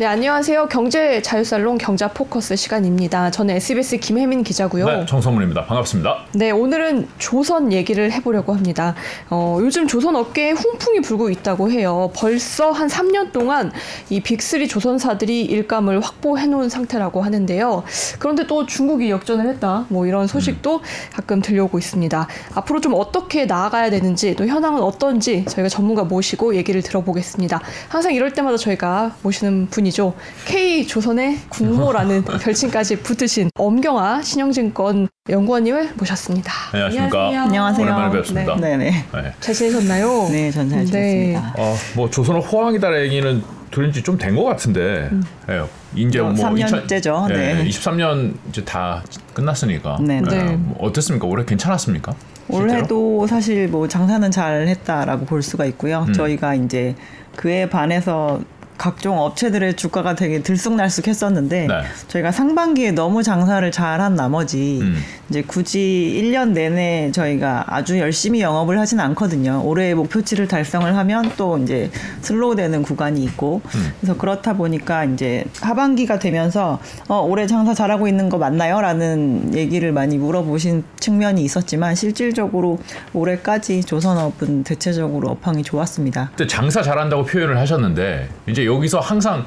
네, 안녕하세요. 경제 자유살롱 경자 포커스 시간입니다. 저는 SBS 김혜민 기자고요. 네, 정성문입니다. 반갑습니다. 네, 오늘은 조선 얘기를 해보려고 합니다. 어, 요즘 조선 업계에 훈풍이 불고 있다고 해요. 벌써 한 3년 동안 이 빅3 조선사들이 일감을 확보해 놓은 상태라고 하는데요. 그런데 또 중국이 역전을 했다. 뭐 이런 소식도 가끔 들려오고 있습니다. 앞으로 좀 어떻게 나아가야 되는지 또 현황은 어떤지 저희가 전문가 모시고 얘기를 들어보겠습니다. 항상 이럴 때마다 저희가 모시는 분이 분이죠. K 조선의 국모라는 별칭까지 붙으신 엄경아 신영증권 연구원님을 모셨습니다. 안녕하십니까. 안녕하세요. 오랜만에 뵙습니다. 네, 네. 네. 잘 지내셨나요? 네, 전 잘 지냈습니다. 네. 어, 뭐 조선의 호황이다 얘기는 들은 지 좀 된 것 같은데. 음. 네, 이제 뭐 3년째죠. 2000, 네. 23년 이제 다 끝났으니까. 네. 네. 뭐 어땠습니까? 올해 괜찮았습니까? 올해도 사실 뭐 장사는 잘 했다라고 볼 수가 있고요. 음. 저희가 이제 그에 반해서 각종 업체들의 주가가 되게 들쑥날쑥했었는데 네. 저희가 상반기에 너무 장사를 잘한 나머지 음. 이제 굳이 1년 내내 저희가 아주 열심히 영업을 하진 않거든요. 올해 목표치를 달성을 하면 또 이제 slow 되는 구간이 있고 음. 그래서 그렇다 보니까 이제 하반기가 되면서 어, 올해 장사 잘하고 있는 거 맞나요? 라는 얘기를 많이 물어보신 측면이 있었지만 실질적으로 올해까지 조선업은 대체적으로 업황이 좋았습니다. 근데 장사 잘한다고 표현을 하셨는데 이제 여기서 항상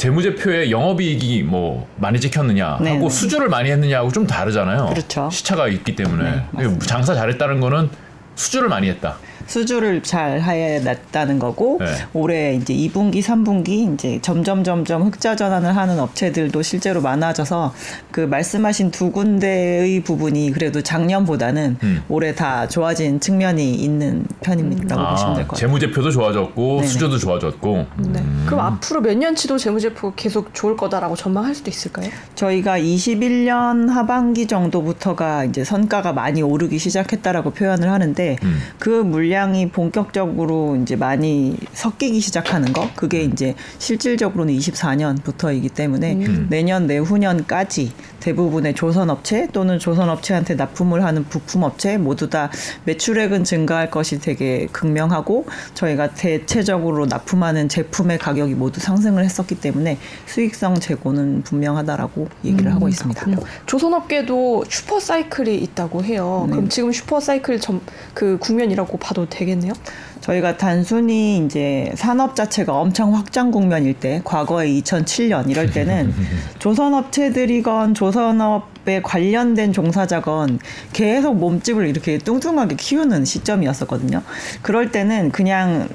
재무제표에 영업이익이 뭐 많이 찍혔느냐 하고 네네. 수주를 많이 했느냐하고 좀 다르잖아요. 그렇죠. 시차가 있기 때문에 네, 장사 잘했다는 거는 수주를 많이 했다. 수주를 잘 해냈다는 거고 네. 올해 이제 2분기, 3분기 이제 점점 점점 흑자 전환을 하는 업체들도 실제로 많아져서 그 말씀하신 두 군데의 부분이 그래도 작년보다는 음. 올해 다 좋아진 측면이 있는 편입니다라고 아, 보시면 될 것 같아요. 재무제표도 좋아졌고 네네. 수주도 좋아졌고. 네. 음. 그럼 앞으로 몇 년치도 재무제표 계속 좋을 거다라고 전망할 수도 있을까요? 저희가 21년 하반기 정도부터가 이제 선가가 많이 오르기 시작했다라고 표현을 하는데 음. 그 물량 물량이 본격적으로 이제 많이 섞이기 시작하는 거 그게 이제 실질적으로는 24년부터이기 때문에 음. 내년 내후년까지 대부분의 조선 업체 또는 조선 업체한테 납품을 하는 부품 업체 모두 다 매출액은 증가할 것이 되게 극명하고 저희가 대체적으로 납품하는 제품의 가격이 모두 상승을 했었기 때문에 수익성 재고는 분명하다라고 얘기를 음, 하고 있습니다. 그렇군요. 조선업계도 슈퍼 사이클이 있다고 해요. 네. 그럼 지금 슈퍼 사이클 점, 그 국면이라고 봐도 되겠네요. 저희가 단순히 이제 산업 자체가 엄청 확장 국면일 때, 과거에 2007년 이럴 때는 조선업체들이건 조선업에 관련된 종사자건 계속 몸집을 이렇게 뚱뚱하게 키우는 시점이었었거든요. 그럴 때는 그냥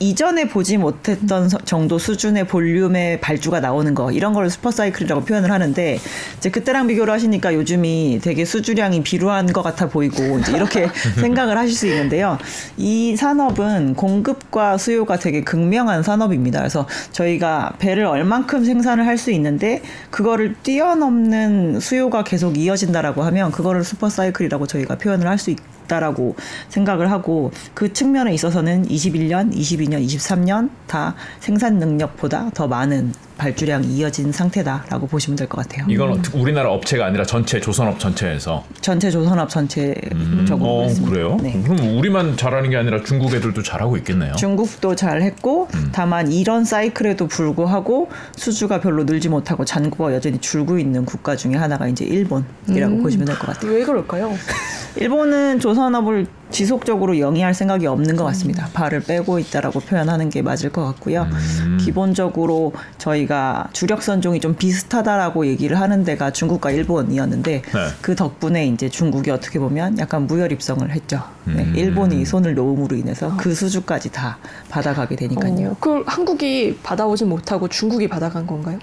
이전에 보지 못했던 정도 수준의 볼륨의 발주가 나오는 거 이런 걸 슈퍼사이클이라고 표현을 하는데 이제 그때랑 비교를 하시니까 요즘이 되게 수주량이 비루한 것 같아 보이고 이제 이렇게 생각을 하실 수 있는데요. 이 산업은 공급과 수요가 되게 극명한 산업입니다. 그래서 저희가 배를 얼만큼 생산을 할 수 있는데 그거를 뛰어넘는 수요가 계속 이어진다라고 하면 그거를 슈퍼사이클이라고 저희가 표현을 할 수 있고 있다라고 생각을 하고 그 측면에 있어서는 21년, 22년, 23년 다 생산 능력보다 더 많은 발주량이 이어진 상태다라고 보시면 될 것 같아요. 이건 음. 우리나라 업체가 아니라 전체 조선업 전체에서 전체 조선업 전체적으로 음. 어, 그래요? 네. 그럼 우리만 잘하는 게 아니라 중국 애들도 잘하고 있겠네요. 중국도 잘했고 음. 다만 이런 사이클에도 불구하고 수주가 별로 늘지 못하고 잔고가 여전히 줄고 있는 국가 중에 하나가 이제 일본이라고 음. 보시면 될 것 같아요. 왜 그럴까요? 일본은 조선업을 지속적으로 영위할 생각이 없는 것 같습니다. 발을 빼고 있다라고 표현하는 게 맞을 것 같고요. 음. 기본적으로 저희가 주력 선종이 좀 비슷하다라고 얘기를 하는 데가 중국과 일본이었는데 네. 그 덕분에 이제 중국이 어떻게 보면 약간 무혈 입성을 했죠. 네. 음. 일본이 손을 놓음으로 인해서 그 수주까지 다 받아가게 되니까요. 어, 그걸 한국이 받아오지 못하고 중국이 받아간 건가요?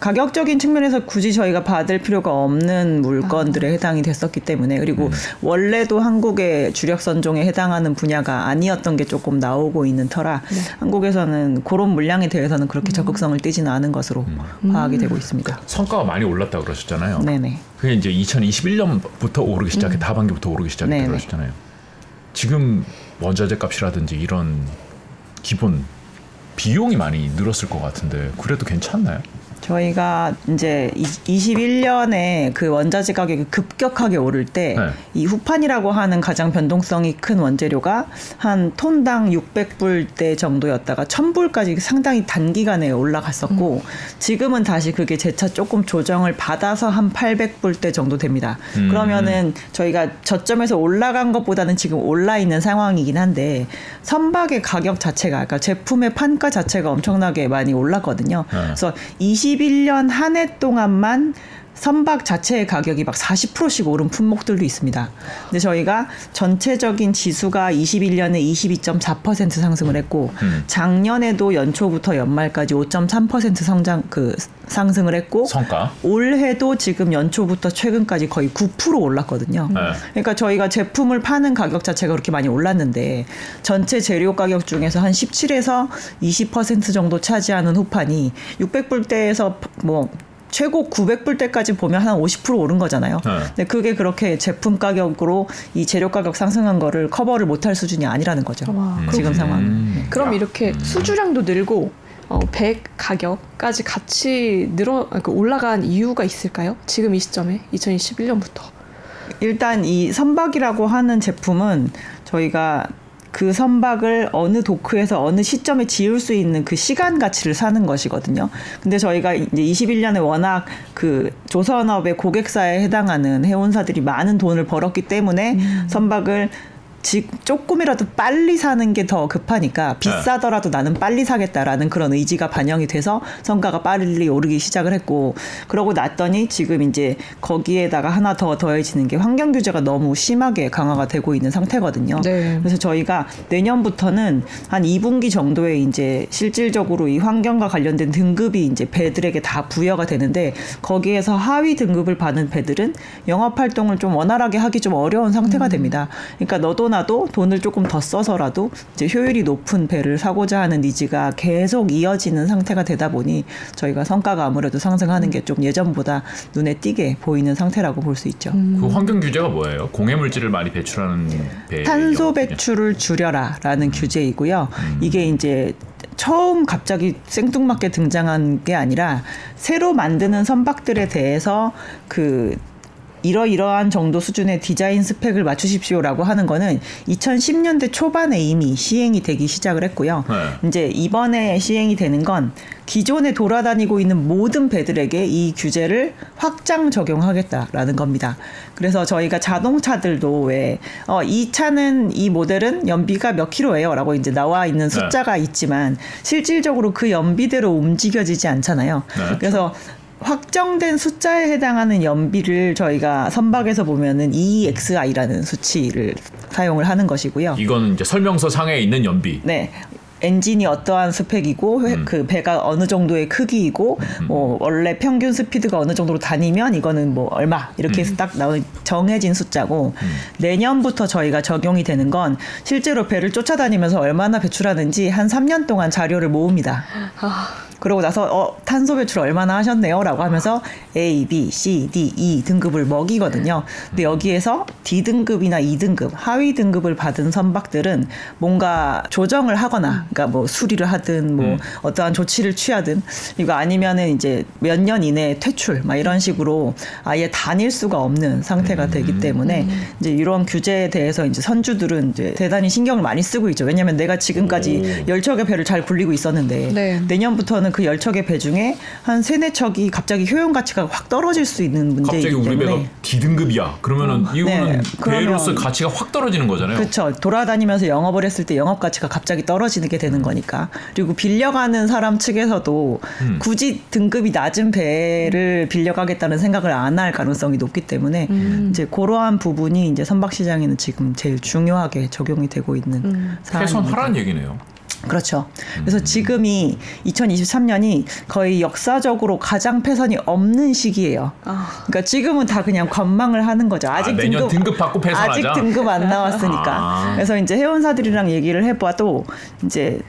가격적인 측면에서 굳이 저희가 받을 필요가 없는 물건들에 아. 해당이 됐었기 때문에 그리고 음. 원래도 한국의 주력 선종에 해당하는 분야가 아니었던 게 조금 나오고 있는 터라 네. 한국에서는 그런 물량에 대해서는 그렇게 음. 적극성을 띠지는 않은 것으로 음. 파악이 되고 있습니다. 그러니까 성과가 많이 올랐다 고 그러셨잖아요. 네네. 그게 이제 2021년부터 오르기 시작해 음. 하반기부터 오르기 시작했다 그러셨잖아요. 지금 원자재 값이라든지 이런 기본 비용이 많이 늘었을 것 같은데 그래도 괜찮나요? 저희가 이제 21년에 그 원자재 가격이 급격하게 오를 때이 네. 후판이라고 하는 가장 변동성이 큰 원재료가 한 톤당 600불대 정도였다가 1000불까지 상당히 단기간에 올라갔었고 지금은 다시 그게 재차 조금 조정을 받아서 한 800불대 정도 됩니다. 음. 그러면은 저희가 저점에서 올라간 것보다는 지금 올라 있는 상황이긴 한데 선박의 가격 자체가 그러니까 제품의 판가 자체가 엄청나게 많이 올랐거든요. 네. 그래서 21년 한 해 동안만 선박 자체의 가격이 막 40%씩 오른 품목들도 있습니다. 근데 저희가 전체적인 지수가 21년에 22.4% 상승을 했고 음. 작년에도 연초부터 연말까지 5.3% 성장 그 상승을 했고 성과. 올해도 지금 연초부터 최근까지 거의 9% 올랐거든요. 네. 그러니까 저희가 제품을 파는 가격 자체가 그렇게 많이 올랐는데 전체 재료 가격 중에서 한 17에서 20% 정도 차지하는 후판이 600불대에서 뭐 최고 900불대까지 보면 한 50% 오른 거잖아요. 네. 근데 그게 그렇게 제품 가격으로 이 재료 가격 상승한 거를 커버를 못할 수준이 아니라는 거죠. 와, 지금 그렇군요. 상황은. 음. 그럼 야. 이렇게 수주량도 늘고 어, 백 가격까지 같이 늘어 그 올라간 이유가 있을까요? 지금 이 시점에 2021년부터. 일단 이 선박이라고 하는 제품은 저희가 그 선박을 어느 도크에서 어느 시점에 지을 수 있는 그 시간 가치를 사는 것이거든요. 근데 저희가 이제 21년에 워낙 그 조선업의 고객사에 해당하는 해운사들이 많은 돈을 벌었기 때문에 선박을 지, 조금이라도 빨리 사는 게 더 급하니까 비싸더라도 나는 빨리 사겠다라는 그런 의지가 반영이 돼서 성과가 빨리 오르기 시작을 했고 그러고 났더니 지금 이제 거기에다가 하나 더 더해지는 게 환경 규제가 너무 심하게 강화가 되고 있는 상태거든요. 네. 그래서 저희가 내년부터는 한 2분기 정도에 이제 실질적으로 이 환경과 관련된 등급이 이제 배들에게 다 부여가 되는데 거기에서 하위 등급을 받는 배들은 영업 활동을 좀 원활하게 하기 좀 어려운 상태가 됩니다. 그러니까 너도 나도 돈을 조금 더 써서라도 이제 효율이 높은 배를 사고자 하는 니즈가 계속 이어지는 상태가 되다 보니 저희가 성과가 아무래도 상승하는 게 좀 예전보다 눈에 띄게 보이는 상태라고 볼 수 있죠. 그 환경 규제가 뭐예요? 공해 물질을 많이 배출하는 배. 탄소? 배출을 줄여라라는 규제이고요. 이게 이제 처음 갑자기 생뚱맞게 등장한 게 아니라 새로 만드는 선박들에 대해서 그 이러이러한 정도 수준의 디자인 스펙을 맞추십시오라고 하는 거는 2010년대 초반에 이미 시행이 되기 시작을 했고요. 네. 이제 이번에 시행이 되는 건 기존에 돌아다니고 있는 모든 배들에게 이 규제를 확장 적용하겠다라는 겁니다. 그래서 저희가 자동차들도 왜, 어, 이 차는 이 모델은 연비가 몇 킬로예요? 라고 이제 나와 있는 숫자가 있지만 실질적으로 그 연비대로 움직여지지 않잖아요. 네. 그래서 확정된 숫자에 해당하는 연비를 저희가 선박에서 보면은 EXI라는 수치를 사용을 하는 것이고요. 이거는 이제 설명서 상에 있는 연비. 네. 엔진이 어떠한 스펙이고 회- 음. 그 배가 어느 정도의 크기이고 뭐 원래 평균 스피드가 어느 정도로 다니면 이거는 뭐 얼마 이렇게 해서 딱 나온 정해진 숫자고 내년부터 저희가 적용이 되는 건 실제로 배를 쫓아다니면서 얼마나 배출하는지 한 3년 동안 자료를 모읍니다. 아, 그러고 나서 어, 탄소 배출 얼마나 하셨네요라고 하면서 A, B, C, D, E 등급을 먹이거든요. 근데 여기에서 D 등급이나 E 등급, 하위 등급을 받은 선박들은 뭔가 조정을 하거나 그러니까 뭐 수리를 하든 뭐 음. 어떠한 조치를 취하든 이거 아니면은 이제 몇 년 이내에 퇴출 막 이런 식으로 아예 다닐 수가 없는 상태가 되기 때문에 이제 이런 규제에 대해서 이제 선주들은 이제 대단히 신경을 많이 쓰고 있죠. 왜냐하면 내가 지금까지 오. 열 척의 배를 잘 굴리고 있었는데 네. 내년부터는 그 열 척의 배 중에 한 세네 척이 갑자기 효용 가치가 확 떨어질 수 있는 갑자기 문제이기 우리 배가 때문에 D등급이야. 그러면은 이거는 네. 배로서 그러면- 가치가 확 떨어지는 거잖아요. 그렇죠. 돌아다니면서 영업을 했을 때 영업 가치가 갑자기 떨어지는 게 되는 거니까. 그리고 빌려가는 사람 측에서도 음. 굳이 등급이 낮은 배를 빌려가겠다는 생각을 안 할 가능성이 높기 때문에 음. 이제 그러한 부분이 이제 선박 시장에는 지금 제일 중요하게 적용이 되고 있는 음. 사안입니다. 훼손하라는 얘기네요. 그렇죠. 그래서 지금이 2023년이 거의 역사적으로 가장 폐선이 없는 시기예요. 아, 그러니까 지금은 다 그냥 관망을 하는 거죠. 아직 아, 매년 등급 받고 폐선하자? 아직 등급 안 나왔으니까. 아. 그래서 이제 회원사들이랑 얘기를 해봐도 이제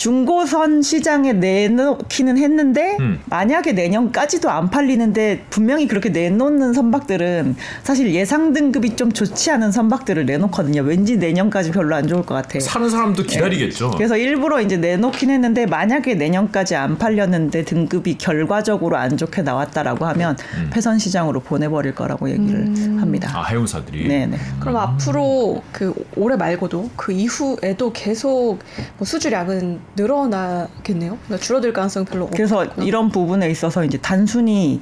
중고선 시장에 내놓기는 했는데 음. 만약에 내년까지도 안 팔리는데 분명히 그렇게 내놓는 선박들은 사실 예상 등급이 좀 좋지 않은 선박들을 내놓거든요. 왠지 내년까지 별로 안 좋을 것 같아. 사는 사람도 기다리겠죠. 그래서 일부러 이제 내놓긴 했는데 만약에 내년까지 안 팔렸는데 등급이 결과적으로 안 좋게 나왔다라고 하면 음. 폐선 시장으로 보내버릴 거라고 얘기를 합니다. 아 해운사들이. 네네. 그럼 앞으로 그 올해 말고도 그 이후에도 계속 뭐 수주량은 늘어나겠네요. 그러니까 줄어들 가능성 별로 그래서 없고요. 이런 부분에 있어서 이제 단순히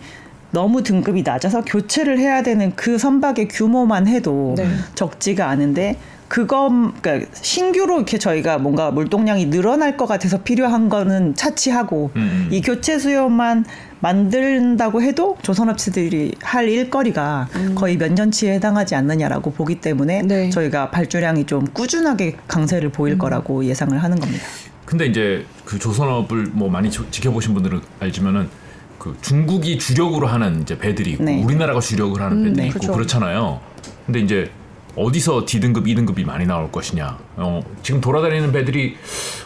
너무 등급이 낮아서 교체를 해야 되는 그 선박의 규모만 해도 네. 적지가 않은데 그거 그러니까 신규로 이렇게 저희가 뭔가 물동량이 늘어날 것 같아서 필요한 거는 차치하고 음, 음. 이 교체 수요만 만든다고 해도 조선업체들이 할 일거리가 거의 몇 년치에 해당하지 않느냐라고 보기 때문에 네. 저희가 발주량이 좀 꾸준하게 강세를 보일 거라고 예상을 하는 겁니다. 근데 이제 그 조선업을 뭐 많이 지- 지켜보신 분들은 알지만은 그 중국이 주력으로 하는 이제 배들이 있고 네. 우리나라가 주력을 하는 배들이 네. 있고 그렇죠. 그렇잖아요. 근데 이제 어디서 D등급, E등급이 많이 나올 것이냐. 어, 지금 돌아다니는 배들이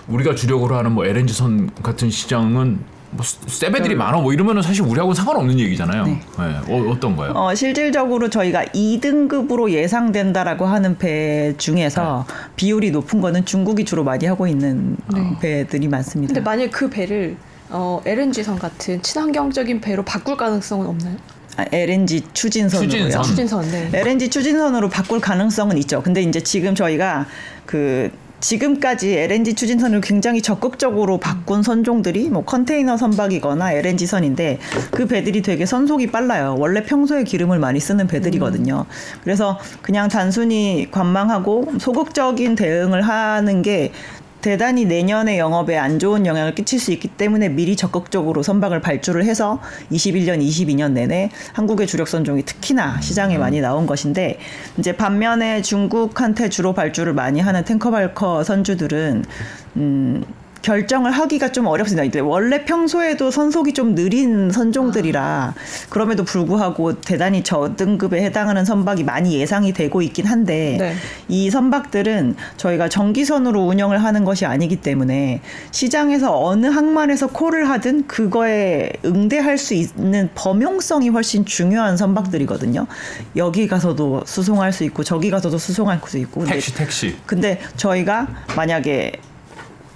우리가 주력으로 하는 뭐 LNG선 같은 시장은 뭐새 배들이 많아 뭐 이러면은 사실 우리하고는 상관없는 얘기잖아요. 네. 네. 어, 어떤가요? 어, 실질적으로 저희가 2등급으로 예상된다라고 하는 배 중에서 네. 비율이 높은 거는 중국이 주로 많이 하고 있는 어, 네. 배들이 많습니다. 근데 만약 그 배를 어, LNG선 같은 친환경적인 배로 바꿀 가능성은 없나요? 아, LNG 추진선으로요. 추진선. 추진선. 네. LNG 추진선으로 바꿀 가능성은 있죠. 근데 이제 지금 저희가 그 지금까지 LNG 추진선을 굉장히 적극적으로 바꾼 선종들이 뭐 컨테이너 선박이거나 LNG 선인데 그 배들이 되게 선속이 빨라요. 원래 평소에 기름을 많이 쓰는 배들이거든요. 그래서 그냥 단순히 관망하고 소극적인 대응을 하는 게 대단히 내년의 영업에 안 좋은 영향을 끼칠 수 있기 때문에 미리 적극적으로 선박을 발주를 해서 21년, 22년 내내 한국의 주력 선종이 특히나 시장에 많이 나온 것인데 이제 반면에 중국한테 주로 발주를 많이 하는 탱커발커 선주들은 음 결정을 하기가 좀 어렵습니다. 원래 평소에도 선속이 좀 느린 선종들이라 그럼에도 불구하고 대단히 저등급에 해당하는 선박이 많이 예상이 되고 있긴 한데 네. 이 선박들은 저희가 정기선으로 운영을 하는 것이 아니기 때문에 시장에서 어느 항만에서 콜을 하든 그거에 응대할 수 있는 범용성이 훨씬 중요한 선박들이거든요. 여기 가서도 수송할 수 있고 저기 가서도 수송할 수 있고. 근데 택시 택시. 근데 저희가 만약에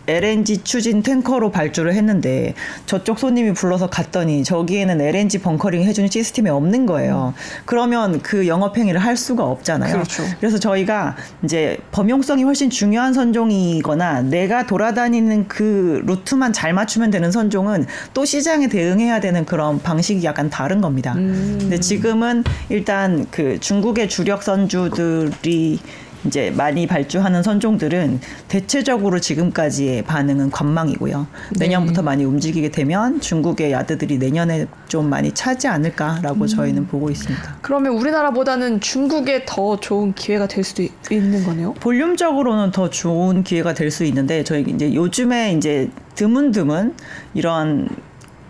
LNG 추진 탱커로 발주를 했는데 저쪽 손님이 불러서 갔더니 저기에는 LNG 벙커링 해주는 시스템이 없는 거예요. 그러면 그 영업 행위를 할 수가 없잖아요. 그렇죠. 그래서 저희가 이제 범용성이 훨씬 중요한 선종이거나 내가 돌아다니는 그 루트만 잘 맞추면 되는 선종은 또 시장에 대응해야 되는 그런 방식이 약간 다른 겁니다. 근데 지금은 일단 그 중국의 주력 선주들이 이제 많이 발주하는 선종들은 대체적으로 지금까지의 반응은 관망이고요. 내년부터 많이 움직이게 되면 중국의 야드들이 내년에 좀 많이 차지 않을까라고 저희는 보고 있습니다. 그러면 우리나라보다는 중국에 더 좋은 기회가 될 수도 있- 있는 거네요. 볼륨적으로는 더 좋은 기회가 될 수 있는데 저희 이제 요즘에 이제 드문드문 이런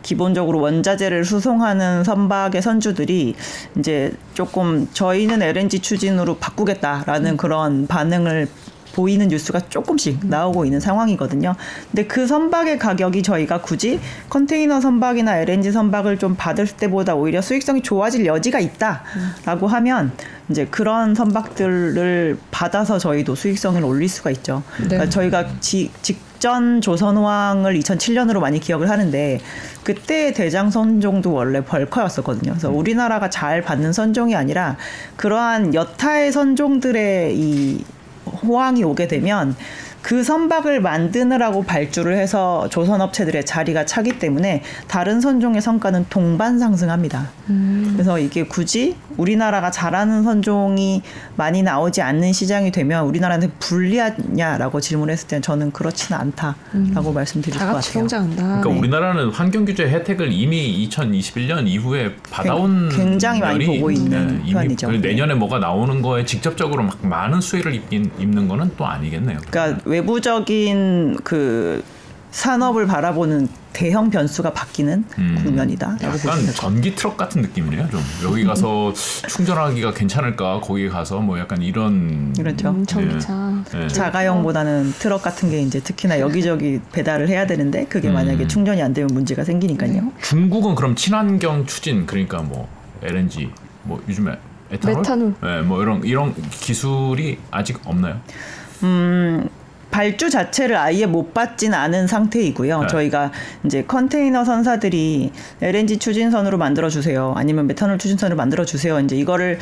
기본적으로 원자재를 수송하는 선박의 선주들이 이제 조금 저희는 LNG 추진으로 바꾸겠다라는 그런 반응을 보이는 뉴스가 조금씩 나오고 있는 상황이거든요. 근데 그 선박의 가격이 저희가 굳이 컨테이너 선박이나 LNG 선박을 좀 받을 때보다 오히려 수익성이 좋아질 여지가 있다라고 하면 이제 그런 선박들을 받아서 저희도 수익성을 올릴 수가 있죠. 네. 그러니까 저희가 지, 직 전 조선호항을 2007년으로 많이 기억을 하는데 그때 대장 선종도 원래 벌커였었거든요. 그래서 우리나라가 잘 받는 선종이 아니라 그러한 여타의 선종들의 이 호황이 오게 되면 그 선박을 만드느라고 발주를 해서 조선 업체들의 자리가 차기 때문에 다른 선종의 성과는 동반 상승합니다. 그래서 이게 굳이 우리나라가 잘하는 선종이 많이 나오지 않는 시장이 되면 우리나라한테 불리하냐라고 질문했을 때는 저는 그렇지는 않다라고 말씀드릴 다것 같아요. 성장한다. 그러니까 네. 우리나라는 환경 규제 혜택을 이미 2021년 이후에 받아온 굉장히 많이 보고 있는 네, 이미 편이죠. 그리고 내년에 뭐가 나오는 거에 직접적으로 막 많은 수혜를 입긴, 입는 거는 또 아니겠네요. 그러니까 외부적인 그 산업을 바라보는 대형 변수가 바뀌는 음. 국면이다라고 보시면 약간. 전기 트럭 같은 느낌이네요. 좀 여기 가서 충전하기가 괜찮을까? 거기 가서 뭐 약간 이런 그렇죠. 음, 전기차. 네. 자가용보다는 트럭 같은 게 이제 특히나 여기저기 배달을 해야 되는데 그게 만약에 음. 충전이 안 되면 문제가 생기니까요. 중국은 그럼 친환경 추진 그러니까 뭐 LNG 뭐 요즘에 에탄올, 메탄올. 네, 뭐 이런 이런 기술이 아직 없나요? 음, 발주 자체를 아예 못 받진 않은 상태이고요. 네. 저희가 이제 컨테이너 선사들이 LNG 추진선으로 만들어 주세요. 아니면 메탄올 추진선을 만들어 주세요. 이제 이거를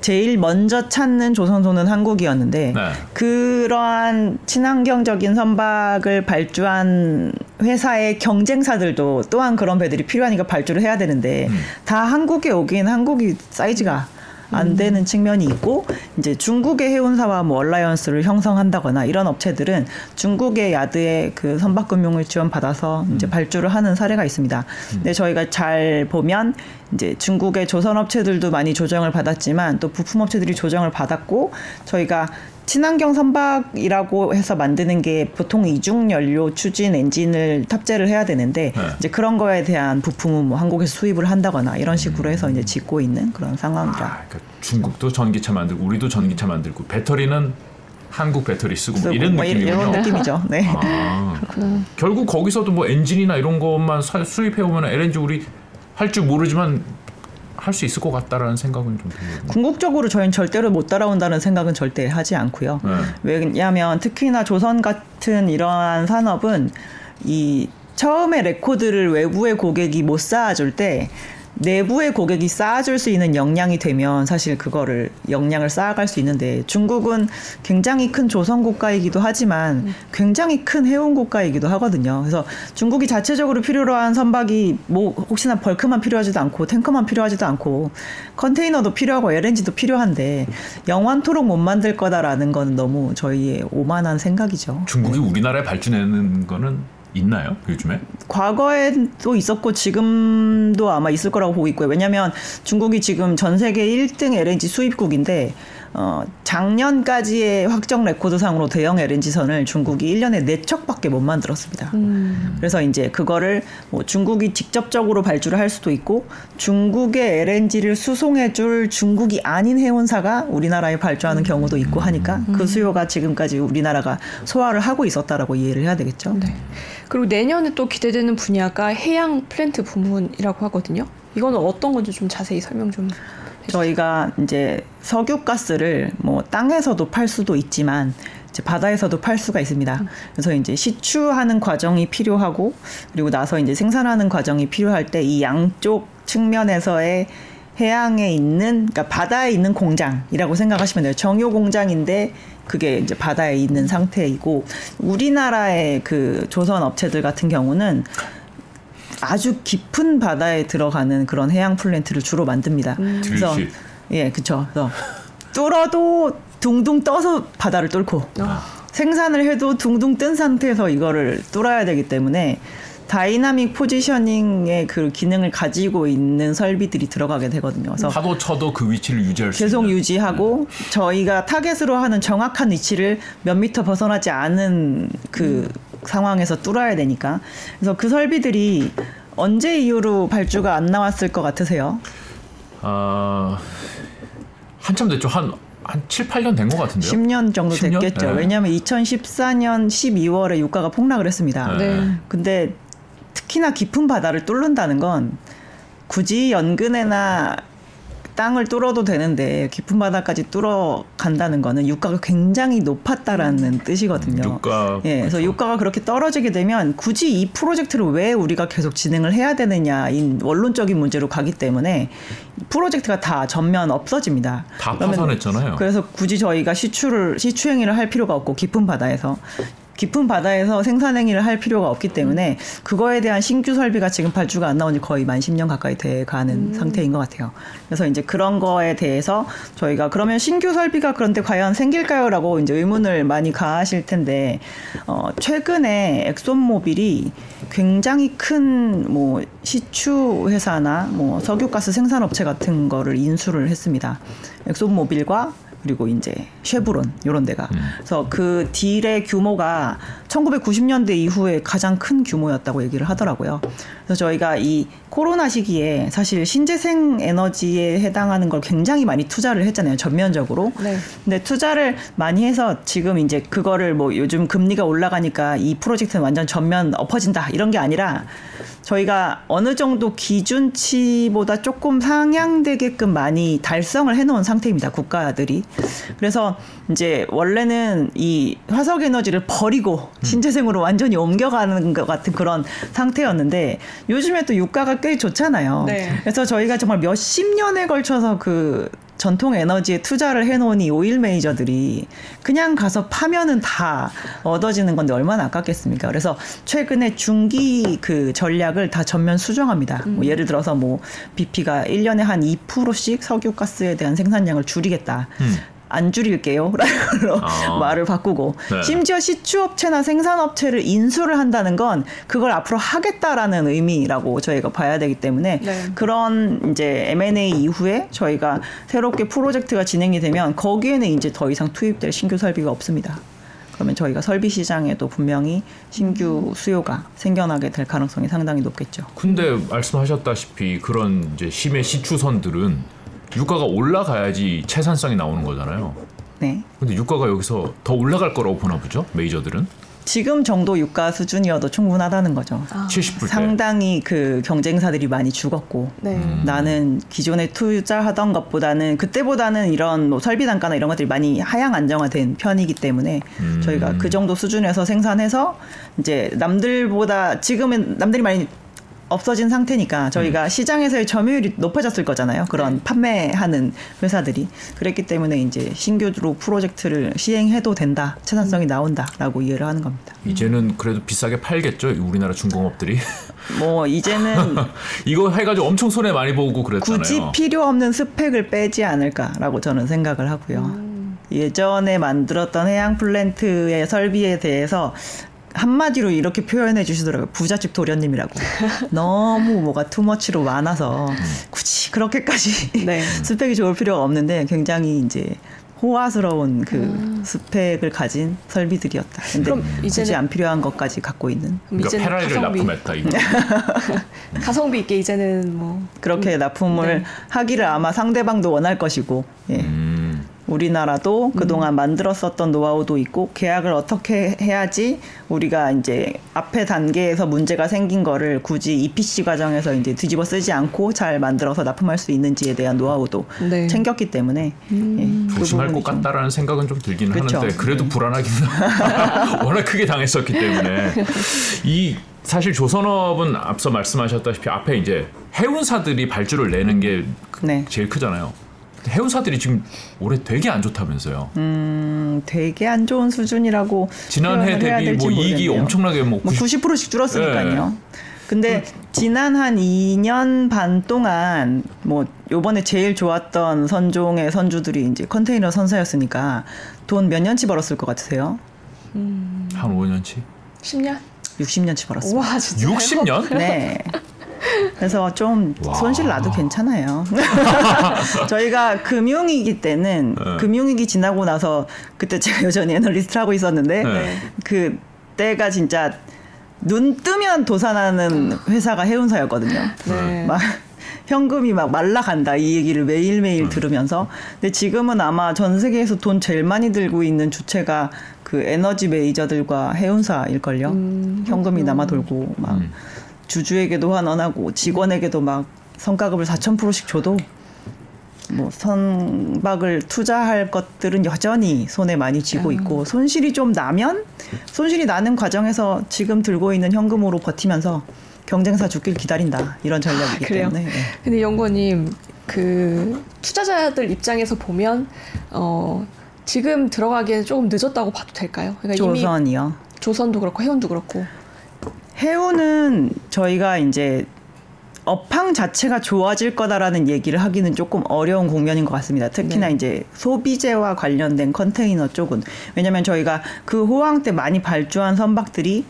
제일 먼저 찾는 조선소는 한국이었는데 네. 그러한 친환경적인 선박을 발주한 회사의 경쟁사들도 또한 그런 배들이 필요하니까 발주를 해야 되는데 다 한국에 오긴 한국이 사이즈가 안 되는 측면이 있고 이제 중국의 해운사와 뭐 얼라이언스를 형성한다거나 이런 업체들은 중국의 야드에 그 선박 금융을 지원 받아서 이제 발주를 하는 사례가 있습니다. 근데 저희가 잘 보면 이제 중국의 조선 업체들도 많이 조정을 받았지만 또 부품 업체들이 조정을 받았고 저희가 친환경 선박이라고 해서 만드는 게 보통 이중 연료 추진 엔진을 탑재를 해야 되는데 네. 이제 그런 거에 대한 부품은 뭐 한국에서 수입을 한다거나 이런 식으로 해서 이제 짓고 있는 그런 상황이라. 아, 그러니까 중국도 전기차 만들고 우리도 전기차 만들고 배터리는 한국 배터리 쓰고 뭐 이런 뭐 이- 느낌이군요. 이런 느낌이죠. 네. 아, 결국 거기서도 뭐 엔진이나 이런 것만 사- 수입해 오면 LNG 우리 할 줄 모르지만 할 수 있을 것 같다라는 생각은 좀 들거든요. 궁극적으로 저희는 절대로 못 따라온다는 생각은 절대 하지 않고요. 네. 왜냐하면 특히나 조선 같은 이러한 산업은 이 처음에 레코드를 외부의 고객이 못 쌓아줄 때 내부의 고객이 쌓아줄 수 있는 역량이 되면 사실 그거를 역량을 쌓아갈 수 있는데 중국은 굉장히 큰 조선 국가이기도 하지만 굉장히 큰 해운 국가이기도 하거든요. 그래서 중국이 자체적으로 필요로 한 선박이 뭐 혹시나 벌크만 필요하지도 않고 탱커만 필요하지도 않고 컨테이너도 필요하고 LNG도 필요한데 영원토록 못 만들 거다라는 건 너무 저희의 오만한 생각이죠. 중국이 우리나라에 발주내는 거는 있나요? 요즘에? 과거에도 있었고 지금도 아마 있을 거라고 보고 있고요. 왜냐하면 중국이 지금 전 세계 1등 LNG 수입국인데 어, 작년까지의 확정 레코드상으로 대형 LNG 선을 중국이 1년에 4척밖에 못 만들었습니다. 음. 그래서 이제 그거를 뭐 중국이 직접적으로 발주를 할 수도 있고 중국의 LNG를 수송해 줄 중국이 아닌 해운사가 우리나라에 발주하는 경우도 있고 하니까 그 수요가 지금까지 우리나라가 소화를 하고 있었다라고 이해를 해야 되겠죠. 네. 그리고 내년에 또 기대되는 분야가 해양 플랜트 부문이라고 하거든요. 이거는 어떤 건지 좀 자세히 설명 좀. 저희가 이제 석유가스를 뭐 땅에서도 팔 수도 있지만 이제 바다에서도 팔 수가 있습니다. 그래서 이제 시추하는 과정이 필요하고 그리고 나서 이제 생산하는 과정이 필요할 때 이 양쪽 측면에서의 해양에 있는 그러니까 바다에 있는 공장이라고 생각하시면 돼요. 정유 공장인데 그게 이제 바다에 있는 상태이고 우리나라의 그 조선 업체들 같은 경우는 아주 깊은 바다에 들어가는 그런 해양 플랜트를 주로 만듭니다. 그래서 드릴십. 예, 그렇죠. 그래서 뚫어도 둥둥 떠서 바다를 뚫고 아. 생산을 해도 둥둥 뜬 상태에서 이거를 뚫어야 되기 때문에 dynamic positioning의 그 기능을 가지고 있는 설비들이 들어가게 되거든요. 그래서 파도 쳐도 그 위치를 유지할 수 계속 있는. 유지하고 저희가 타겟으로 하는 정확한 위치를 몇 미터 벗어나지 않은 그 상황에서 뚫어야 되니까 그래서 그 설비들이 언제 이후로 발주가 안 나왔을 것 같으세요? 아 한참 됐죠. 한한 7, 8년 된 것 같은데요. 10년 정도 10년? 됐겠죠. 네. 왜냐하면 2014년 12월에 유가가 폭락을 했습니다. 네. 네. 근데 특히나 깊은 바다를 뚫는다는 건 굳이 연근에나 땅을 뚫어도 되는데 깊은 바다까지 뚫어 간다는 거는 유가가 굉장히 높았다라는 뜻이거든요. 유가 예, 그래서 그렇죠. 유가가 그렇게 떨어지게 되면 굳이 이 프로젝트를 왜 우리가 계속 진행을 해야 되느냐 이 원론적인 문제로 가기 때문에 프로젝트가 다 전면 없어집니다. 다 파산했잖아요. 그래서 굳이 저희가 시추를 시추행위를 할 필요가 없고 깊은 바다에서 깊은 바다에서 생산행위를 할 필요가 없기 때문에 그거에 대한 신규 설비가 지금 발주가 안 나온 지 거의 만 10년 가까이 돼 가는 상태인 것 같아요. 그래서 이제 그런 거에 대해서 저희가 그러면 신규 설비가 그런데 과연 생길까요 라고 이제 의문을 많이 가하실 텐데 어 최근에 엑손모빌이 굉장히 큰 뭐 시추 회사나 뭐 석유가스 생산업체 같은 거를 인수를 했습니다. 엑손모빌과 그리고 이제 쉐브론 이런 데가 음. 그래서 그 딜의 규모가 1990년대 이후에 가장 큰 규모였다고 얘기를 하더라고요. 그래서 저희가 이 코로나 시기에 사실 신재생 에너지에 해당하는 걸 굉장히 많이 투자를 했잖아요. 전면적으로. 네. 근데 투자를 많이 해서 지금 이제 그거를 뭐 요즘 금리가 올라가니까 이 프로젝트는 완전 전면 엎어진다 이런 게 아니라 저희가 어느 정도 기준치보다 조금 상향되게끔 많이 달성을 해놓은 상태입니다. 국가들이. 그래서 이제 원래는 이 화석 에너지를 버리고 신재생으로 완전히 옮겨가는 것 같은 그런 상태였는데 요즘에 또 유가가 꽤 좋잖아요. 네. 그래서 저희가 정말 몇십 년에 걸쳐서 그 전통 에너지에 투자를 해놓은 이 오일 메이저들이 그냥 가서 파면은 다 얻어지는 건데 얼마나 아깝겠습니까? 그래서 최근에 중기 그 전략을 다 전면 수정합니다. 뭐 예를 들어서 뭐 BP가 1년에 한 2%씩 석유가스에 대한 생산량을 줄이겠다. 음. 안 줄일게요. 라는 걸로 아. 말을 바꾸고 네. 심지어 시추업체나 생산업체를 인수를 한다는 건 그걸 앞으로 하겠다라는 의미라고 저희가 봐야 되기 때문에 네. 그런 이제 M&A 이후에 저희가 새롭게 프로젝트가 진행이 되면 거기에는 이제 더 이상 투입될 신규 설비가 없습니다. 그러면 저희가 설비 시장에도 분명히 신규 수요가 생겨나게 될 가능성이 상당히 높겠죠. 근데 말씀하셨다시피 그런 이제 심해 시추선들은 유가가 올라가야지 채산성이 나오는 거잖아요. 네. 근데 유가가 여기서 더 올라갈 거라고 보나 보죠? 메이저들은 지금 정도 유가 수준이어도 충분하다는 거죠. 아, 70불 대. 상당히 그 경쟁사들이 많이 죽었고 네. 음. 나는 기존에 투자하던 것보다는 그때보다는 이런 뭐 설비 단가나 이런 것들이 많이 하향 안정화된 편이기 때문에 음. 저희가 그 정도 수준에서 생산해서 이제 남들보다 지금은 남들이 많이 없어진 상태니까 저희가 음. 시장에서의 점유율이 높아졌을 거잖아요. 그런 네. 판매하는 회사들이 그랬기 때문에 이제 신규로 프로젝트를 시행해도 된다, 채산성이 나온다라고 이해를 하는 겁니다. 이제는 그래도 비싸게 팔겠죠 우리나라 중공업들이 뭐 이제는 이거 해가지고 엄청 손해 많이 보고 그랬잖아요. 굳이 필요 없는 스펙을 빼지 않을까라고 저는 생각을 하고요. 예전에 만들었던 해양 플랜트의 설비에 대해서 한마디로 이렇게 표현해 주시더라고요. 부잣집 도련님이라고. 너무 뭐가 투머치로 많아서 굳이 그렇게까지 네. 스펙이 좋을 필요가 없는데 굉장히 이제 호화스러운 그 스펙을 가진 설비들이었다. 근데 그럼 굳이 안 필요한 것까지 갖고 있는 그러니까 이제는 페라리를 가성비, 납품했다 이거. 가성비 있게 이제는 뭐 그렇게 납품을 네. 하기를 아마 상대방도 원할 것이고 예. 음. 우리나라도 그동안 만들었었던 노하우도 있고 계약을 어떻게 해야지 우리가 이제 앞에 단계에서 문제가 생긴 거를 굳이 EPC 과정에서 이제 뒤집어 쓰지 않고 잘 만들어서 납품할 수 있는지에 대한 노하우도 네. 챙겼기 때문에 예, 그 조심할 부분이 것 좀- 같다라는 생각은 좀 들기는 그쵸. 하는데 그래도 불안하긴 워낙 크게 당했었기 때문에 이 사실 조선업은 앞서 말씀하셨다시피 앞에 이제 해운사들이 발주를 내는 게 그- 네. 제일 크잖아요. 해운사들이 지금 올해 되게 안 좋다면서요. 음, 되게 안 좋은 수준이라고 지난해 대비 될지 뭐 이익이 모르겠네요. 엄청나게 뭐, 뭐 90, 90%씩 줄었으니까요. 네. 근데 지난 한 2년 반 동안 뭐 요번에 제일 좋았던 선종의 선주들이 이제 컨테이너 선사였으니까 돈 몇 년치 벌었을 것 같으세요? 한 5년치? 10년? 60년치 벌었어요. 와 진짜 60년? 네. 그래서 좀 와. 손실 나도 괜찮아요. 저희가 금융위기 때는 네. 금융위기 지나고 나서 그때 제가 여전히 애널리스트를 하고 있었는데 네. 그 때가 진짜 눈 뜨면 도산하는 회사가 해운사였거든요. 네. 막 현금이 막 말라간다 이 얘기를 매일매일 들으면서 근데 지금은 아마 전 세계에서 돈 제일 많이 들고 있는 주체가 그 에너지 메이저들과 해운사일걸요. 음, 현금이 남아 돌고 막 음. 주주에게도 환원하고 직원에게도 막 성과급을 4,000%씩 줘도 뭐 선박을 투자할 것들은 여전히 손에 많이 쥐고 있고 손실이 좀 나면 손실이 나는 과정에서 지금 들고 있는 현금으로 버티면서 경쟁사 죽길 기다린다 이런 전략이기 아? 때문에 예. 근데 연구원님 그 투자자들 입장에서 보면 어 지금 들어가기에는 조금 늦었다고 봐도 될까요? 그러니까 조선이요. 조선도 그렇고 해운도 그렇고 해운은 저희가 이제 업황 자체가 좋아질 거다라는 얘기를 하기는 조금 어려운 국면인 것 같습니다. 특히나 네. 이제 소비재와 관련된 컨테이너 쪽은 왜냐하면 저희가 그 호황 때 많이 발주한 선박들이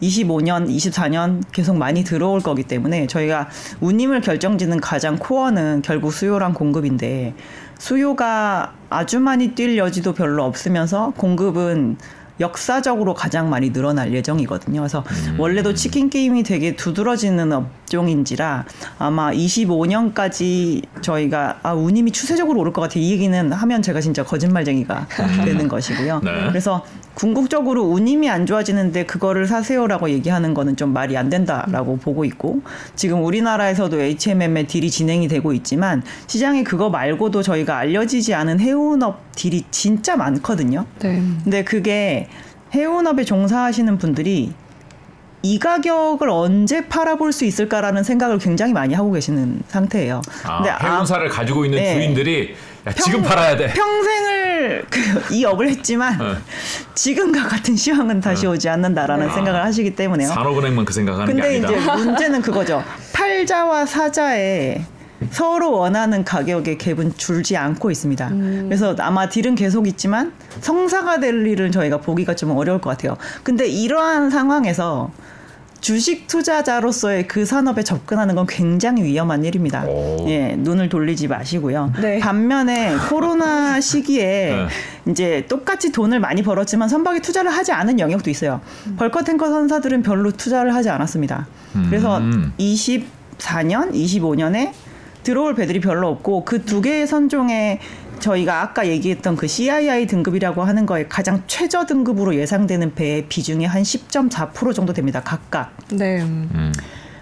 25년, 24년 계속 많이 들어올 거기 때문에 저희가 운임을 결정짓는 가장 코어는 결국 수요랑 공급인데 수요가 아주 많이 뛸 여지도 별로 없으면서 공급은 역사적으로 가장 많이 늘어날 예정이거든요. 그래서 원래도 치킨 게임이 되게 두드러지는 업종인지라 아마 25년까지 저희가 아 운임이 추세적으로 오를 것 같아 이 얘기는 하면 제가 진짜 거짓말쟁이가 되는 것이고요. 네. 그래서 궁극적으로 운임이 안 좋아지는데 그거를 사세요라고 얘기하는 거는 좀 말이 안 된다라고 보고 있고 지금 우리나라에서도 HMM의 딜이 진행이 되고 있지만 시장에 그거 말고도 저희가 알려지지 않은 해운업 딜이 진짜 많거든요. 네. 근데 그게 해운업에 종사하시는 분들이 이 가격을 언제 팔아볼 수 있을까라는 생각을 굉장히 많이 하고 계시는 상태예요. 아, 근데 아- 해운사를 가지고 있는 네. 주인들이 야, 지금 평- 팔아야 돼. 평생을 그 이 업을 했지만 네. 지금과 같은 시황은 다시 오지 않는다라는 아, 생각을 하시기 때문에요. 산업은행만 그 생각하는 게 근데 아니다. 이제 문제는 그거죠. 팔자와 사자의 서로 원하는 가격의 갭은 줄지 않고 있습니다. 그래서 아마 딜은 계속 있지만 성사가 될 일은 저희가 보기가 좀 어려울 것 같아요. 근데 이러한 상황에서 주식 투자자로서의 그 산업에 접근하는 건 굉장히 위험한 일입니다. 오. 예, 눈을 돌리지 마시고요. 네. 반면에 코로나 시기에 네. 이제 똑같이 돈을 많이 벌었지만 선박에 투자를 하지 않은 영역도 있어요. 벌커 탱커 선사들은 별로 투자를 하지 않았습니다. 그래서 음. 24년, 25년에 들어올 배들이 별로 없고 그 두 개의 선종에 저희가 아까 얘기했던 그 CII 등급이라고 하는 거에 가장 최저 등급으로 예상되는 배의 비중이 한 10.4% 정도 됩니다. 각각. 네. 음.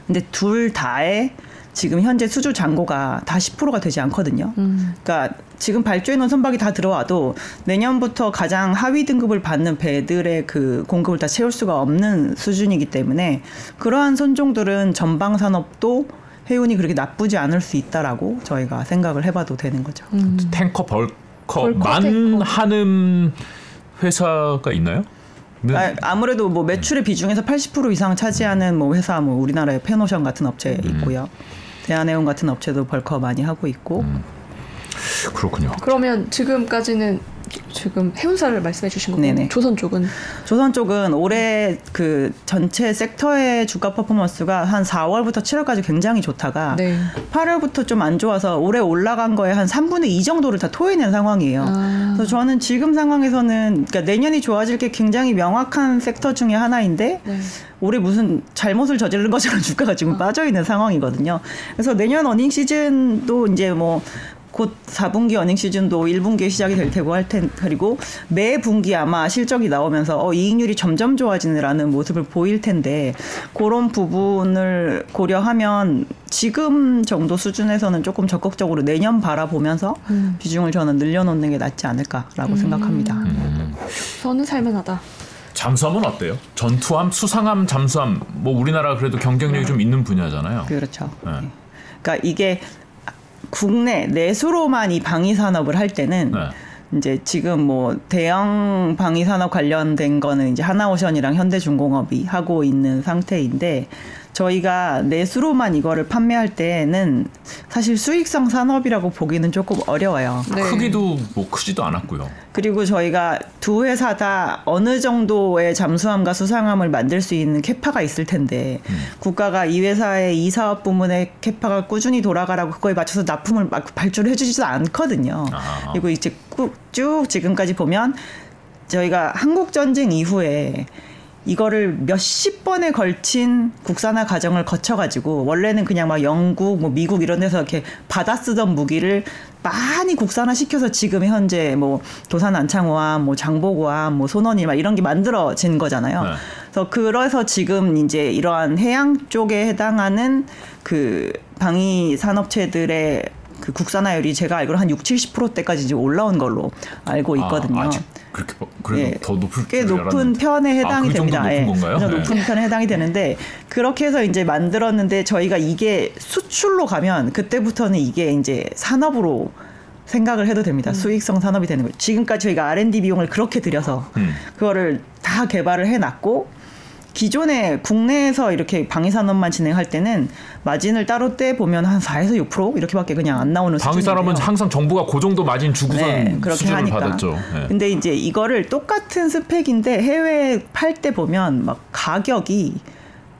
근데 둘 다의 지금 현재 수주 잔고가 다 10%가 되지 않거든요. 음. 그러니까 지금 발주해 놓은 선박이 다 들어와도 내년부터 가장 하위 등급을 받는 배들의 그 공급을 다 채울 수가 없는 수준이기 때문에 그러한 선종들은 전방 산업도 해운이 그렇게 나쁘지 않을 수 있다라고 저희가 생각을 해봐도 되는 거죠. 음. 탱커 벌커 벌커만. 하는 회사가 있나요? 네. 아, 아무래도 뭐 매출의 비중에서 80% 이상 차지하는 뭐 회사 뭐 우리나라의 페노션 같은 업체 있고요. 대한해운 같은 업체도 벌커 많이 하고 있고 그렇군요. 그러면 지금까지는 지금 해운사를 말씀해 주신 거고 네네. 조선 쪽은 조선 쪽은 올해 그 전체 섹터의 주가 퍼포먼스가 한 4월부터 7월까지 굉장히 좋다가 네. 8월부터 좀 안 좋아서 올해 올라간 거에 한 3분의 2 정도를 다 토해낸 상황이에요. 아. 그래서 저는 지금 상황에서는 그러니까 내년이 좋아질 게 굉장히 명확한 섹터 중에 하나인데 네. 올해 무슨 잘못을 저지른 것처럼 주가가 지금 빠져 있는 상황이거든요. 그래서 내년 어닝 시즌도 이제 뭐 곧 4분기 어닝 시즌도 1분기에 시작이 될 테고 할 텐, 그리고 매 분기 아마 실적이 나오면서 어, 이익률이 점점 좋아지느라는 모습을 보일 텐데 그런 부분을 고려하면 지금 정도 수준에서는 조금 적극적으로 내년 바라보면서 음. 비중을 저는 늘려놓는 게 낫지 않을까라고 생각합니다. 음. 저는 살만하다. 잠수함은 어때요? 전투함, 수상함, 잠수함 뭐 우리나라 그래도 경쟁력이 좀 있는 분야잖아요. 그렇죠. 네. 예. 그러니까 이게 국내 내수로만 이 방위 산업을 할 때는 네. 이제 지금 뭐 대형 방위 산업 관련된 거는 이제 하나오션이랑 현대중공업이 하고 있는 상태인데 저희가 내수로만 이거를 판매할 때는 사실 수익성 산업이라고 보기는 조금 어려워요. 네. 크기도 뭐 크지도 않았고요. 그리고 저희가 두 회사 다 어느 정도의 잠수함과 수상함을 만들 수 있는 캐파가 있을 텐데 국가가 이 회사의 이 사업 부문의 캐파가 꾸준히 돌아가라고 그거에 맞춰서 납품을 막 발주를 해주지도 않거든요. 아. 그리고 이제 꾸- 쭉 지금까지 보면 저희가 한국 전쟁 이후에 이거를 몇십 번에 걸친 국산화 과정을 거쳐가지고 원래는 그냥 막 영국, 뭐 미국 이런 데서 이렇게 받아 쓰던 무기를 많이 국산화 시켜서 지금 현재 뭐 도산 안창호함, 뭐 장보고함, 뭐 손원이 막 이런 게 만들어진 거잖아요. 네. 그래서 그래서 지금 이제 이러한 해양 쪽에 해당하는 그 방위 산업체들의 그 국산화율이 제가 알기로 한 6, 70%대까지 이제 올라온 걸로 알고 있거든요. 아, 아직 그렇게 뭐- 그래도 예, 더 높을 꽤줄 높은 알았는데. 편에 해당이 아, 그 됩니다. 높은 예. 건가요? 네. 높은 편에 해당이 되는데 그렇게 해서 이제 만들었는데 저희가 이게 수출로 가면 그때부터는 이게 이제 산업으로 생각을 해도 됩니다. 수익성 산업이 되는 거죠. 지금까지 저희가 R&D 비용을 그렇게 들여서 음. 그거를 다 개발을 해놨고 기존에 국내에서 이렇게 방위 산업만 진행할 때는 마진을 따로 떼 보면 한 4에서 6% 이렇게밖에 그냥 안 나오는 방위 산업은 수준인데요. 항상 정부가 그 정도 마진 주고선 네, 그렇게 하니까. 받았죠. 네. 근데 이제 이거를 똑같은 스펙인데 해외에 팔때 보면 막 가격이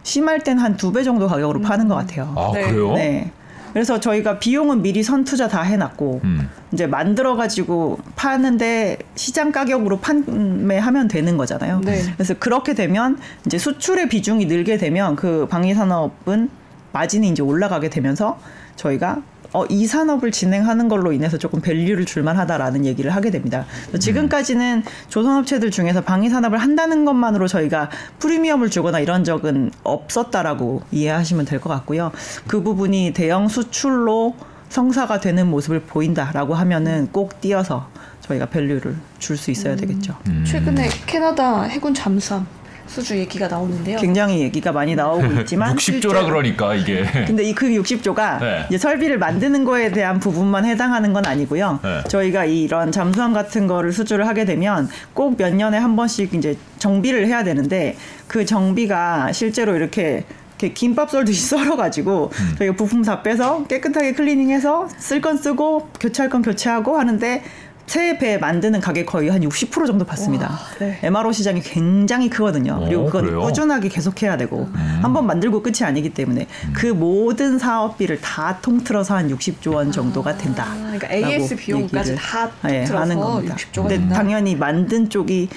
심할 땐 한 두 배 정도 가격으로 파는 것 같아요. 아 네. 그래요? 네. 그래서 저희가 비용은 미리 선투자 다 해놨고 음. 이제 만들어 가지고 파는데 시장 가격으로 판매하면 되는 거잖아요. 네. 그래서 그렇게 되면 이제 수출의 비중이 늘게 되면 그 방위 산업은 마진이 이제 올라가게 되면서 저희가 어, 이 산업을 진행하는 걸로 인해서 조금 밸류를 줄만하다라는 얘기를 하게 됩니다. 지금까지는 조선업체들 중에서 방위 산업을 한다는 것만으로 저희가 프리미엄을 주거나 이런 적은 없었다라고 이해하시면 될 것 같고요. 그 부분이 대형 수출로 성사가 되는 모습을 보인다라고 하면은 꼭 띄어서 저희가 밸류를 줄 수 있어야 되겠죠. 음. 최근에 캐나다 해군 잠수함 수주 얘기가 나오는데요. 굉장히 얘기가 많이 나오고 있지만 60조라 실제로- 그러니까 이게 근데 이 그 60조가 네. 이제 설비를 만드는 거에 대한 부분만 해당하는 건 아니고요. 네. 저희가 이런 잠수함 같은 거를 수주를 하게 되면 꼭 몇 년에 한 번씩 이제 정비를 해야 되는데 그 정비가 실제로 이렇게 이렇게 김밥 썰듯이 썰어가지고 음. 저희가 부품 다 빼서 깨끗하게 클리닝해서 쓸 건 쓰고 교체할 건 교체하고 하는데 새 배 만드는 가격 거의 한 60% 정도 받습니다. 와, 네. MRO 시장이 굉장히 크거든요. 어, 그리고 그건 그래요? 꾸준하게 계속해야 되고 한번 만들고 끝이 아니기 때문에 그 모든 사업비를 다 통틀어서 한 60조 원 정도가 된다. 아, 그러니까 AS 비용까지 다 통틀어서 60조가 근데 된다. 당연히 만든 쪽이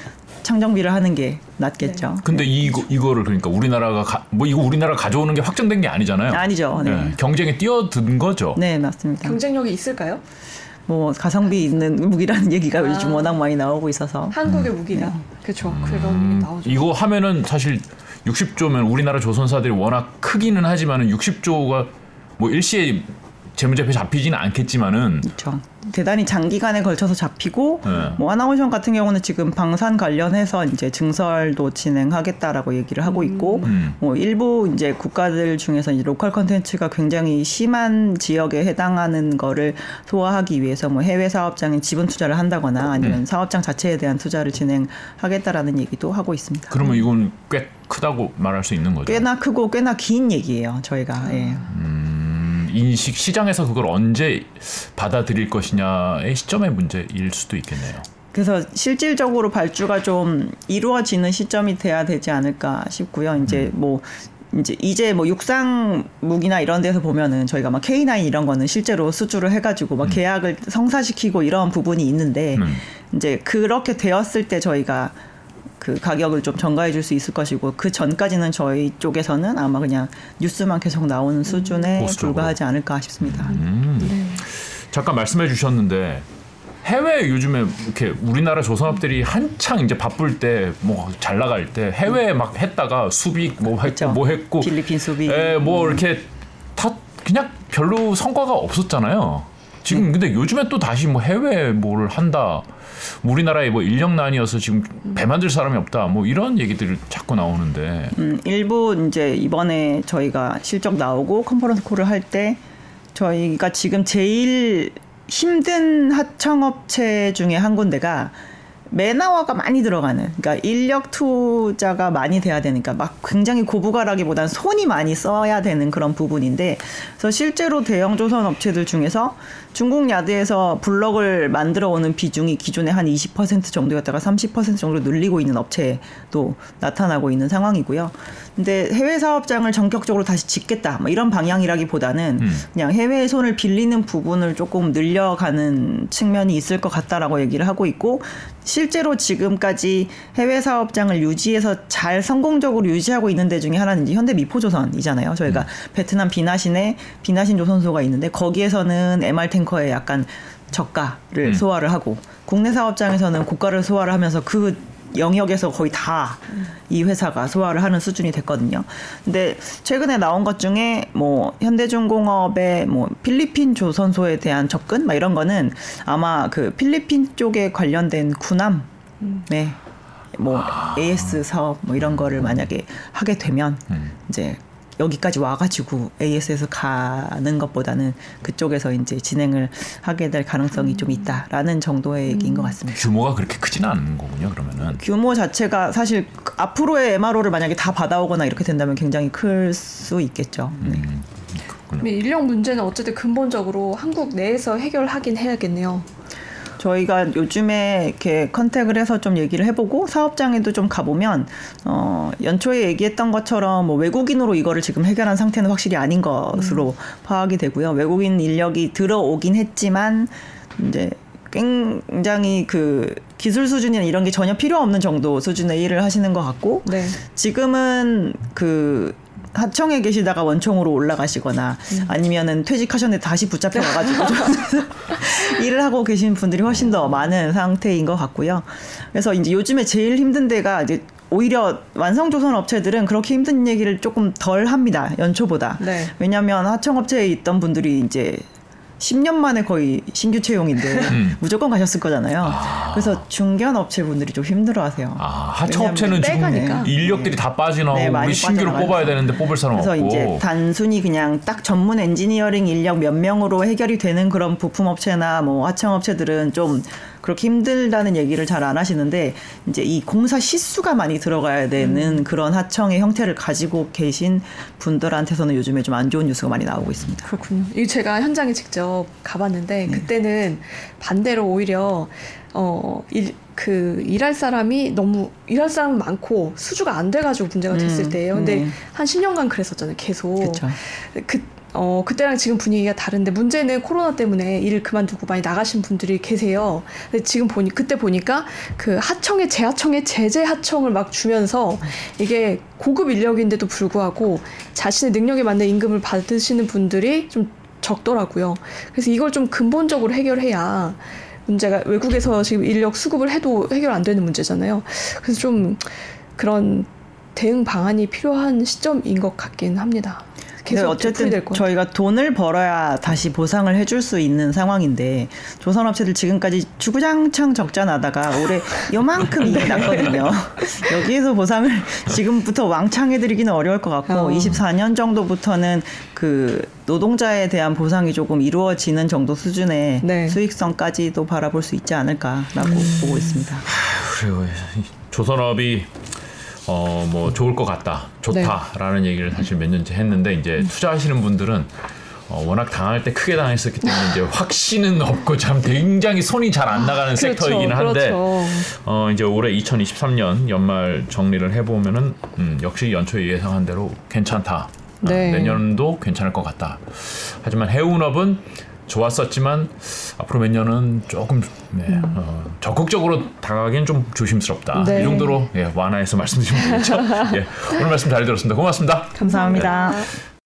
창정비를 하는 게 낫겠죠. 근데 이거 이거를 그러니까 우리나라가 가, 뭐 이거 우리나라 가 가져오는 게 확정된 게 아니잖아요. 아니죠. 네. 예, 경쟁에 뛰어든 거죠. 네, 맞습니다. 경쟁력이 있을까요? 뭐 가성비 있는 무기라는 얘기가 아. 요즘 워낙 많이 나오고 있어서 한국의 무기다. 그렇죠. 그런 음, 얘기 나오죠. 이거 하면은 사실 60조면 우리나라 조선사들이 워낙 크기는 하지만은 60조가 뭐 일시에 재무제표 잡히지는 않겠지만은 그렇죠. 대단히 장기간에 걸쳐서 잡히고 네. 뭐 한화오션 같은 경우는 지금 방산 관련해서 이제 증설도 진행하겠다라고 얘기를 하고 있고 음. 뭐 일부 이제 국가들 중에서 이제 local contents가 굉장히 심한 지역에 해당하는 거를 소화하기 위해서 뭐 해외 사업장에 지분 투자를 한다거나 아니면 음. 사업장 자체에 대한 투자를 진행하겠다라는 얘기도 하고 있습니다. 그러면 이건 꽤 크다고 말할 수 있는 거죠. 꽤나 크고 꽤나 긴 얘기예요. 저희가 예. 음, 인식 시장에서 그걸 언제 받아들일 것이냐의 시점의 문제일 수도 있겠네요. 그래서 실질적으로 발주가 좀 이루어지는 시점이 돼야 되지 않을까 싶고요. 이제 뭐 이제 이제 뭐 육상 무기나 이런 데서 보면은 저희가 막 K9 이런 거는 실제로 수주를 해가지고 막 계약을 성사시키고 이런 부분이 있는데 음. 이제 그렇게 되었을 때 저희가 그 가격을 좀 전가해 줄 수 있을 것이고 그 전까지는 저희 쪽에서는 아마 그냥 뉴스만 계속 나오는 수준에 보수적으로. 불과하지 않을까 싶습니다. 음. 네. 잠깐 말씀해 주셨는데 해외 요즘에 이렇게 우리나라 조선업들이 한창 이제 바쁠 때 뭐 잘 나갈 때 해외에 막 했다가 수빅 뭐 했고 그렇죠. 뭐 했고 필리핀 수비. 예, 뭐 이렇게 다 그냥 별로 성과가 없었잖아요. 지금 네. 근데 요즘에 또 다시 뭐 해외 뭘 한다. 우리나라에 뭐 인력난이어서 지금 배 만들 사람이 없다. 뭐 이런 얘기들이 자꾸 나오는데. 음, 일부 이제 이번에 저희가 실적 나오고 컨퍼런스 콜을 할 때 저희가 지금 제일 힘든 하청업체 중에 한 군데가 매나와가 많이 들어가는 그러니까 인력 투자가 많이 돼야 되니까 막 굉장히 고부가라기보다는 손이 많이 써야 되는 그런 부분인데 그래서 실제로 대형 조선 업체들 중에서 중국 야드에서 블럭을 만들어 오는 비중이 기존에 한 20% 정도였다가 30% 정도로 늘리고 있는 업체도 나타나고 있는 상황이고요. 근데 해외 사업장을 전격적으로 다시 짓겠다 뭐 이런 방향이라기보다는 음. 그냥 해외의 손을 빌리는 부분을 조금 늘려가는 측면이 있을 것 같다라고 얘기를 하고 있고 실제로 지금까지 해외 사업장을 유지해서 잘 성공적으로 유지하고 있는 데 중에 하나는 이제 현대 미포조선이잖아요. 저희가 베트남 비나신에 비나신 조선소가 있는데 거기에서는 MR 탱커에 약간 저가를 음. 소화를 하고 국내 사업장에서는 고가를 소화를 하면서 그 영역에서 거의 다 이 회사가 소화를 하는 수준이 됐거든요. 근데 최근에 나온 것 중에 뭐 현대중공업의 뭐 필리핀 조선소에 대한 접근 막 이런 거는 아마 그 필리핀 쪽에 관련된 군함 네. 뭐 AS 사업 뭐 이런 거를 만약에 하게 되면 음. 이제 여기까지 와가지고 AS에서 가는 것보다는 그쪽에서 이제 진행을 하게 될 가능성이 좀 있다라는 정도의 얘기인 것 같습니다. 규모가 그렇게 크지는 않은 거군요. 그러면은. 규모 자체가 사실 앞으로의 MRO를 만약에 다 받아오거나 이렇게 된다면 굉장히 클 수 있겠죠. 네. 음, 그렇군요. 근데 인력 문제는 어쨌든 근본적으로 한국 내에서 해결하긴 해야겠네요. 저희가 요즘에 이렇게 컨택을 해서 좀 얘기를 해보고 사업장에도 좀 가보면 어, 연초에 얘기했던 것처럼 뭐 외국인으로 이거를 지금 해결한 상태는 확실히 아닌 것으로 파악이 되고요. 외국인 인력이 들어오긴 했지만 이제 굉장히 그 기술 수준이나 이런 게 전혀 필요 없는 정도 수준의 일을 하시는 것 같고 네. 지금은 그 하청에 계시다가 원청으로 올라가시거나 아니면은 퇴직하셨는데 다시 붙잡혀 가가지고 일을 하고 계신 분들이 훨씬 더 많은 상태인 것 같고요. 그래서 이제 요즘에 제일 힘든 데가 이제 오히려 완성조선 업체들은 그렇게 힘든 얘기를 조금 덜 합니다. 연초보다. 네. 왜냐하면 하청업체에 있던 분들이 이제 10년 만에 거의 신규 채용인데 음. 무조건 가셨을 거잖아요. 그래서 중견 업체 분들이 좀 힘들어하세요. 아, 하청 업체는 지금 빼가니까. 인력들이 다 빠져나오고 네, 우리 신규로 빠져나가요. 뽑아야 되는데 뽑을 사람 그래서 없고. 이제 단순히 그냥 딱 전문 엔지니어링 인력 몇 명으로 해결이 되는 그런 부품 업체나 뭐 하청 업체들은 좀 그렇게 힘들다는 얘기를 잘 안 하시는데 이제 이 공사 시수가 많이 들어가야 되는 그런 하청의 형태를 가지고 계신 분들한테서는 요즘에 좀 안 좋은 뉴스가 많이 나오고 있습니다. 그렇군요. 이 제가 현장에 직접 가봤는데 네. 그때는 반대로 오히려 어 일 그 일할 사람이 너무 일할 사람 많고 수주가 안 돼가지고 문제가 됐을 음, 때예요. 근데 음. 한 10년간 그랬었잖아요. 계속. 그렇죠. 그, 어, 그때랑 지금 분위기가 다른데 문제는 코로나 때문에 일을 그만두고 많이 나가신 분들이 계세요. 근데 지금 보니, 그때 보니까 그 하청에 재하청에 제재 하청을 막 주면서 이게 고급 인력인데도 불구하고 자신의 능력에 맞는 임금을 받으시는 분들이 좀 적더라고요. 그래서 이걸 좀 근본적으로 해결해야 문제가 외국에서 지금 인력 수급을 해도 해결 안 되는 문제잖아요. 그래서 좀 그런 대응 방안이 필요한 시점인 것 같긴 합니다. 계속 어쨌든. 저희가 돈을 벌어야 다시 보상을 해줄 수 있는 상황인데 조선업체들 지금까지 주구장창 적자 나다가 올해 요만큼 이익 났거든요. 여기에서 보상을 지금부터 왕창 해드리기는 어려울 것 같고 어. 24년 정도부터는 그 노동자에 대한 보상이 조금 이루어지는 정도 수준의 네. 수익성까지도 바라볼 수 있지 않을까라고 보고 있습니다. 그리고 이 조선업이 어 뭐 좋을 것 같다, 좋다라는 네. 얘기를 사실 몇 년째 했는데 이제 음. 투자하시는 분들은 어, 워낙 당할 때 크게 당했었기 때문에 이제 확신은 없고 참 굉장히 손이 잘 안 나가는 섹터이긴 한데 그렇죠. 어 이제 올해 2023년 연말 정리를 해보면은 음, 역시 연초에 예상한 대로 괜찮다. 어, 네. 내년도 괜찮을 것 같다. 하지만 해운업은 좋았었지만 앞으로 몇 년은 조금 네, 어, 적극적으로 다가가기는 좀 조심스럽다. 네. 이 정도로 예, 완화해서 말씀드리면 되겠죠. 예, 오늘 말씀 잘 들었습니다. 고맙습니다. 감사합니다. 아.